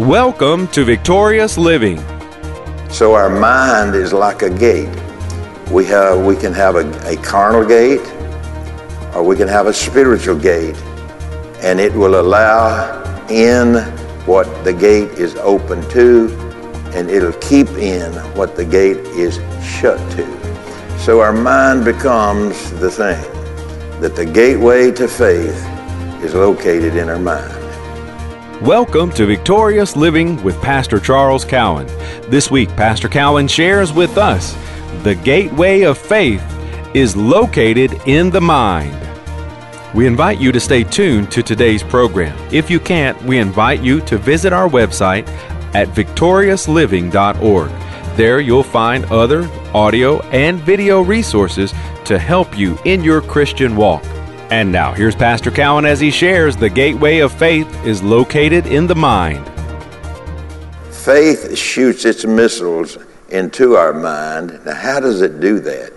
Welcome to Victorious Living. So our mind is like a gate. We have we can have a, a carnal gate or we can have a spiritual gate and it will allow in what the gate is open to and it'll keep in what the gate is shut to. So our mind becomes the thing that the gateway to faith is located in our mind. Welcome to Victorious Living with Pastor Charles Cowan. This week, Pastor Cowan shares with us the gateway of faith is located in the mind. We invite you to stay tuned to today's program. If you can't, we invite you to visit our website at victoriousliving.org. There you'll find other audio and video resources to help you in your Christian walk. And now, here's Pastor Cowan as he shares the gateway of faith is located in the mind. Faith shoots its missiles into our mind. Now, how does it do that?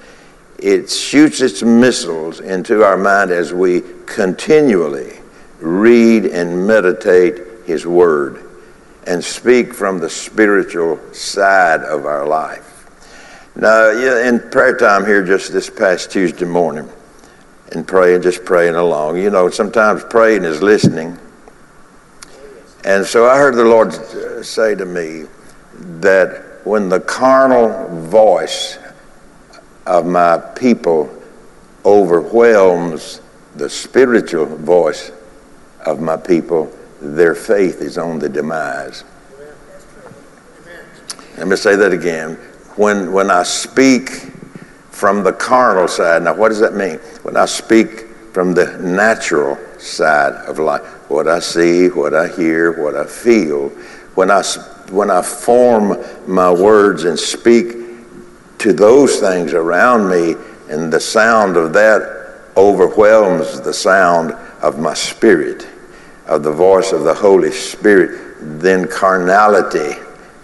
It shoots its missiles into our mind as we continually read and meditate His Word and speak from the spiritual side of our life. Now, in prayer time here just this past Tuesday morning, and praying, just praying along. You know, sometimes praying is listening. And so I heard the Lord uh, say to me that when the carnal voice of my people overwhelms the spiritual voice of my people, their faith is on the demise. Let me say that again. When, when I speak from the carnal side, now what does that mean? When I speak from the natural side of life, what I see, what I hear, what I feel, when I, when I form my words and speak to those things around me, and the sound of that overwhelms the sound of my spirit, of the voice of the Holy Spirit, then carnality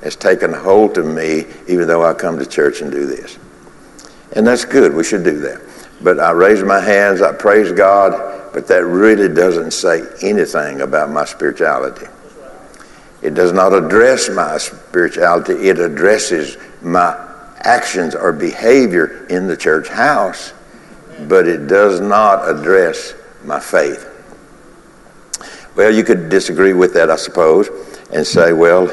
has taken hold of me, even though I come to church and do this. And that's good. We should do that. But I raise my hands, I praise God, but that really doesn't say anything about my spirituality. It does not address my spirituality, it addresses my actions or behavior in the church house, but it does not address my faith. Well, you could disagree with that, I suppose, and say, well,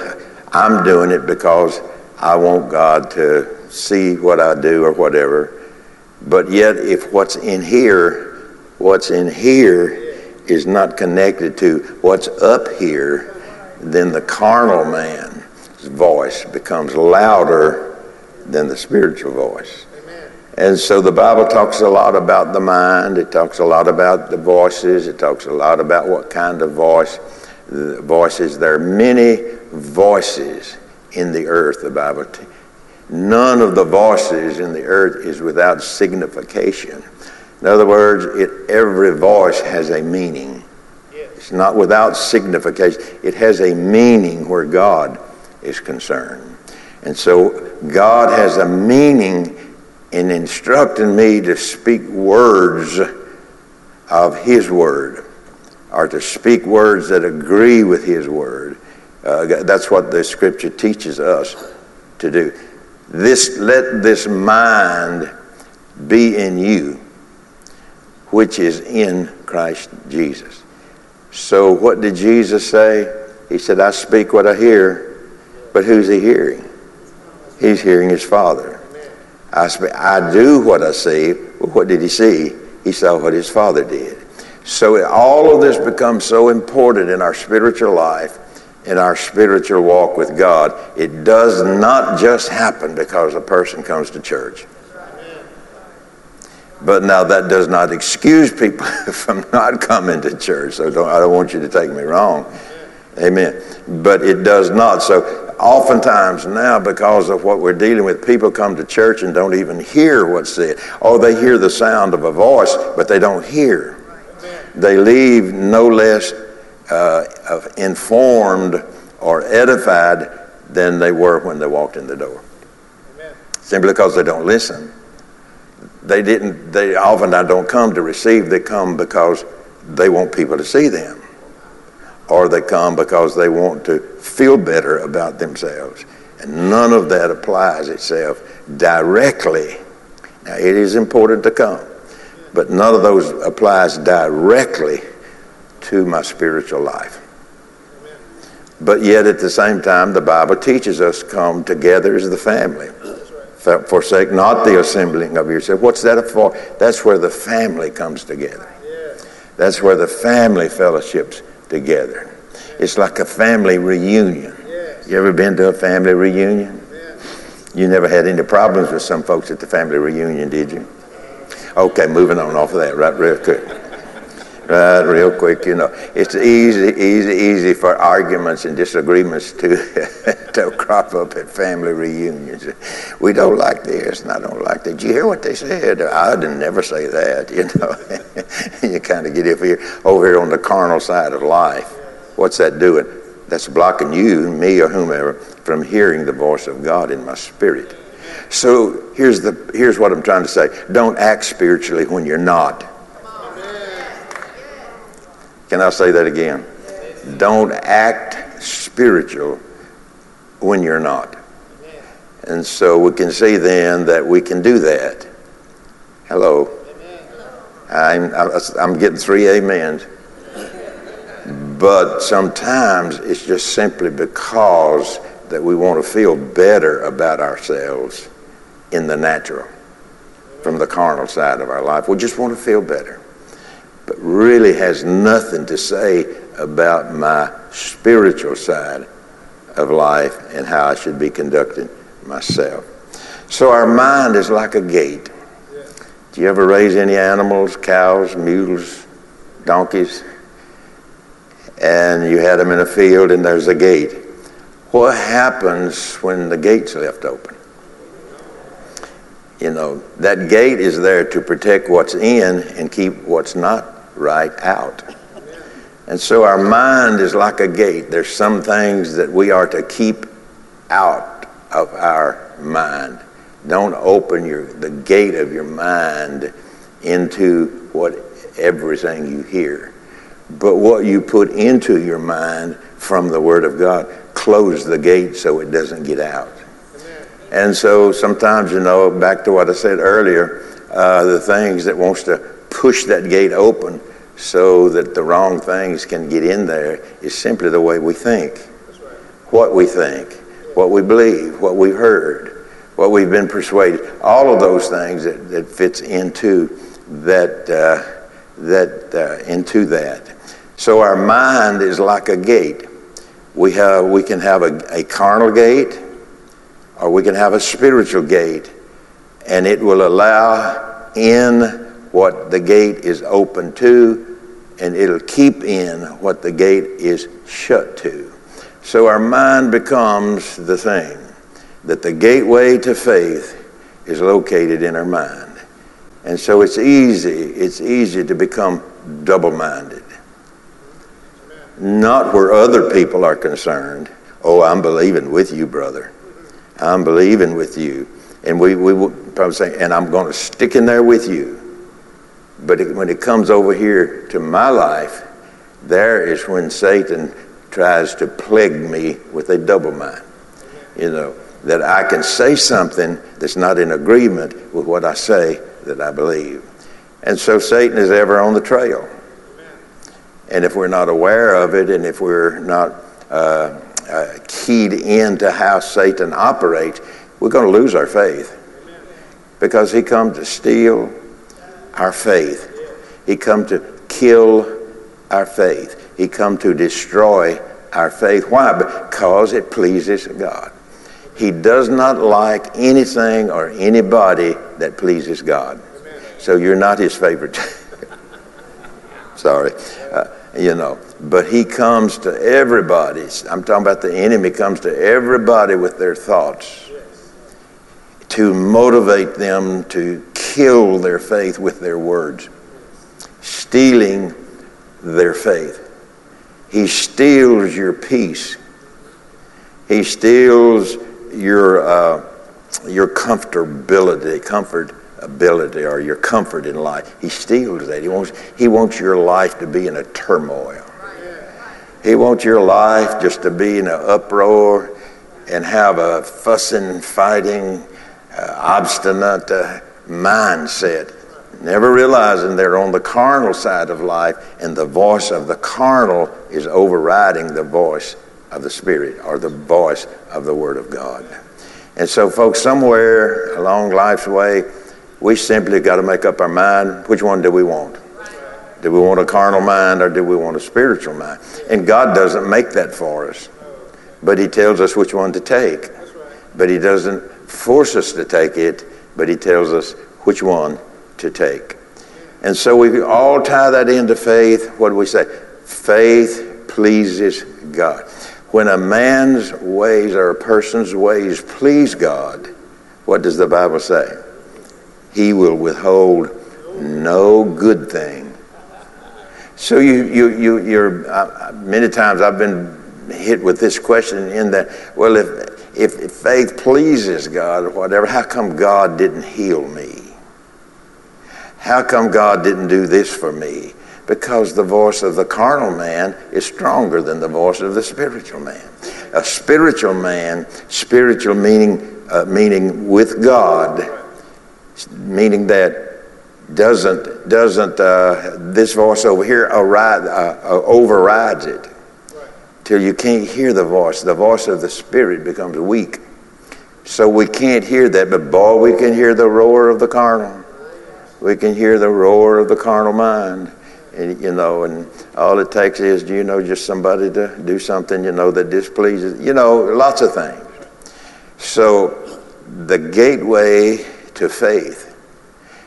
I'm doing it because I want God to see what I do or whatever. But yet, if what's in here, what's in here is not connected to what's up here, then the carnal man's voice becomes louder than the spiritual voice. And so the Bible talks a lot about the mind. It talks a lot about the voices. It talks a lot about what kind of voice, the voices. There are many voices in the earth, the Bible None of the voices in the earth is without signification. In other words, it, every voice has a meaning. It's not without signification. It has a meaning where God is concerned. And so God has a meaning in instructing me to speak words of His Word or to speak words that agree with His Word. Uh, that's what the Scripture teaches us to do. This, let this mind be in you, which is in Christ Jesus. So, what did Jesus say? He said, I speak what I hear, but who's he hearing? He's hearing his Father. I, speak, I do what I see. Well, what did he see? He saw what his Father did. So, all of this becomes so important in our spiritual life in our spiritual walk with God. It does not just happen because a person comes to church. But now that does not excuse people from not coming to church. So don't, I don't want you to take me wrong. Amen. But it does not. So oftentimes now, because of what we're dealing with, people come to church and don't even hear what's said. Oh, they hear the sound of a voice, but they don't hear. They leave no less uh, informed or edified than they were when they walked in the door. Amen. Simply because they don't listen. They didn't. They often I don't come to receive. They come because they want people to see them, or they come because they want to feel better about themselves. And none of that applies itself directly. Now, it is important to come, but none of those applies directly to my spiritual life. But yet, at the same time, the Bible teaches us come together as the family. Forsake not the assembling of yourself. What's that for? That's where the family comes together. That's where the family fellowships together. It's like a family reunion. You ever been to a family reunion? You never had any problems with some folks at the family reunion, did you? Okay, moving on off of that right real quick. Real quick, you know. It's easy, easy, easy for arguments and disagreements to, to crop up at family reunions. We don't like this and I don't like that. Did you hear what they said? I didn't never say that, you know. you kind of get over here, over here on the carnal side of life. What's that doing? That's blocking you, me, or whomever from hearing the voice of God in my spirit. So here's, the, here's what I'm trying to say don't act spiritually when you're not. Can I say that again? Don't act spiritual when you're not. And so we can see then that we can do that. Hello. I'm, I'm getting three amens. But sometimes it's just simply because that we want to feel better about ourselves in the natural, from the carnal side of our life. We just want to feel better. But really has nothing to say about my spiritual side of life and how I should be conducting myself. So our mind is like a gate. Do you ever raise any animals, cows, mules, donkeys? And you had them in a field and there's a gate. What happens when the gate's left open? You know, that gate is there to protect what's in and keep what's not right out. And so our mind is like a gate. There's some things that we are to keep out of our mind. Don't open your, the gate of your mind into what everything you hear. But what you put into your mind from the Word of God close the gate so it doesn't get out. And so sometimes, you know, back to what I said earlier, uh, the things that wants to push that gate open so that the wrong things can get in there is simply the way we think. What we think, what we believe, what we've heard, what we've been persuaded, all of those things that, that fits into that, uh, that uh, into that. So our mind is like a gate we, have, we can have a, a carnal gate or we can have a spiritual gate, and it will allow in what the gate is open to, and it'll keep in what the gate is shut to. So our mind becomes the thing that the gateway to faith is located in our mind. And so it's easy, it's easy to become double minded not where other people are concerned. Oh, I'm believing with you, brother. I'm believing with you. And we, we will probably say, and I'm going to stick in there with you. But it, when it comes over here to my life, there is when Satan tries to plague me with a double mind. You know, that I can say something that's not in agreement with what I say that I believe. And so Satan is ever on the trail. And if we're not aware of it and if we're not uh, uh, keyed into how Satan operates, we're going to lose our faith. Because he comes to steal our faith. He come to kill our faith. He come to destroy our faith. Why? Because it pleases God. He does not like anything or anybody that pleases God. So you're not his favorite. Sorry. Uh, you know. But he comes to everybody. I'm talking about the enemy comes to everybody with their thoughts to motivate them to kill their faith with their words, stealing their faith. He steals your peace. He steals your uh, your comfortability, comfort ability or your comfort in life. He steals that. He wants, he wants your life to be in a turmoil. He wants your life just to be in an uproar and have a fussing, fighting, obstinate uh, mindset. Never realizing they're on the carnal side of life and the voice of the carnal is overriding the voice of the Spirit or the voice of the Word of God. And so, folks, somewhere along life's way, we simply got to make up our mind which one do we want? Do we want a carnal mind or do we want a spiritual mind? And God doesn't make that for us, but He tells us which one to take. But He doesn't force us to take it, but He tells us which one to take. And so we all tie that into faith. What do we say? Faith pleases God. When a man's ways or a person's ways please God, what does the Bible say? He will withhold no good thing. So you, you, you, you're, uh, many times I've been hit with this question in that, well, if, if, if faith pleases God or whatever, how come God didn't heal me? How come God didn't do this for me? Because the voice of the carnal man is stronger than the voice of the spiritual man. A spiritual man, spiritual meaning, uh, meaning with God, meaning that doesn't doesn't uh, this voice over here override, uh, uh, overrides it till you can't hear the voice. The voice of the spirit becomes weak, so we can't hear that. But boy, we can hear the roar of the carnal. We can hear the roar of the carnal mind, and you know, and all it takes is, do you know, just somebody to do something, you know, that displeases, you know, lots of things. So, the gateway to faith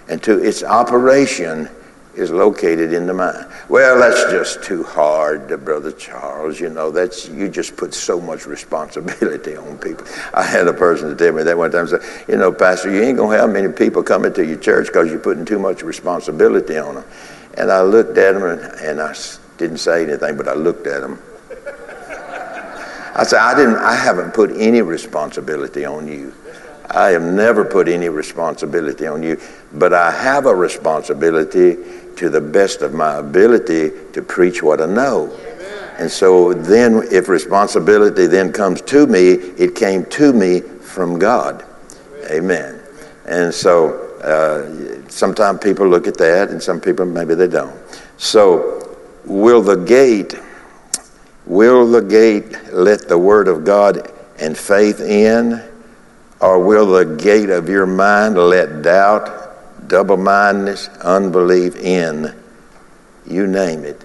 and to its operation is located in the mind. Well, that's just too hard, Brother Charles. You know, that's you just put so much responsibility on people. I had a person to tell me that one time. Said, you know, Pastor, you ain't gonna have many people coming to your church because you're putting too much responsibility on them. And I looked at him and, and I didn't say anything, but I looked at him. I said, I didn't. I haven't put any responsibility on you. I have never put any responsibility on you, but I have a responsibility to the best of my ability to preach what I know. And so then, if responsibility then comes to me, it came to me from God. Amen. And so uh, sometimes people look at that, and some people maybe they don't. So, will the gate, will the gate let the word of God and faith in? Or will the gate of your mind let doubt, double mindedness, unbelief in? You name it.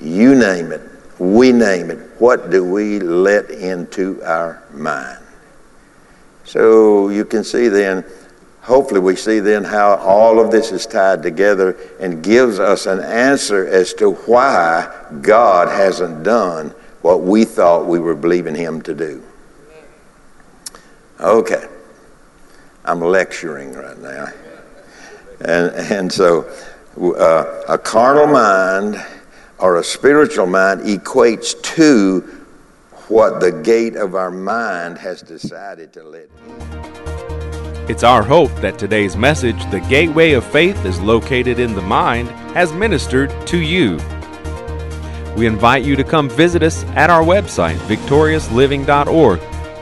You name it. We name it. What do we let into our mind? So you can see then, hopefully, we see then how all of this is tied together and gives us an answer as to why God hasn't done what we thought we were believing Him to do. Okay. I'm lecturing right now. And, and so uh, a carnal mind or a spiritual mind equates to what the gate of our mind has decided to let in. It's our hope that today's message, The Gateway of Faith is located in the mind, has ministered to you. We invite you to come visit us at our website, victoriousliving.org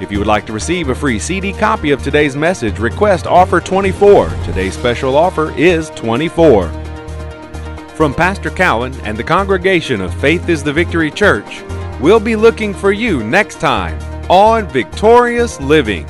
If you would like to receive a free CD copy of today's message, request offer 24. Today's special offer is 24. From Pastor Cowan and the congregation of Faith is the Victory Church, we'll be looking for you next time on Victorious Living.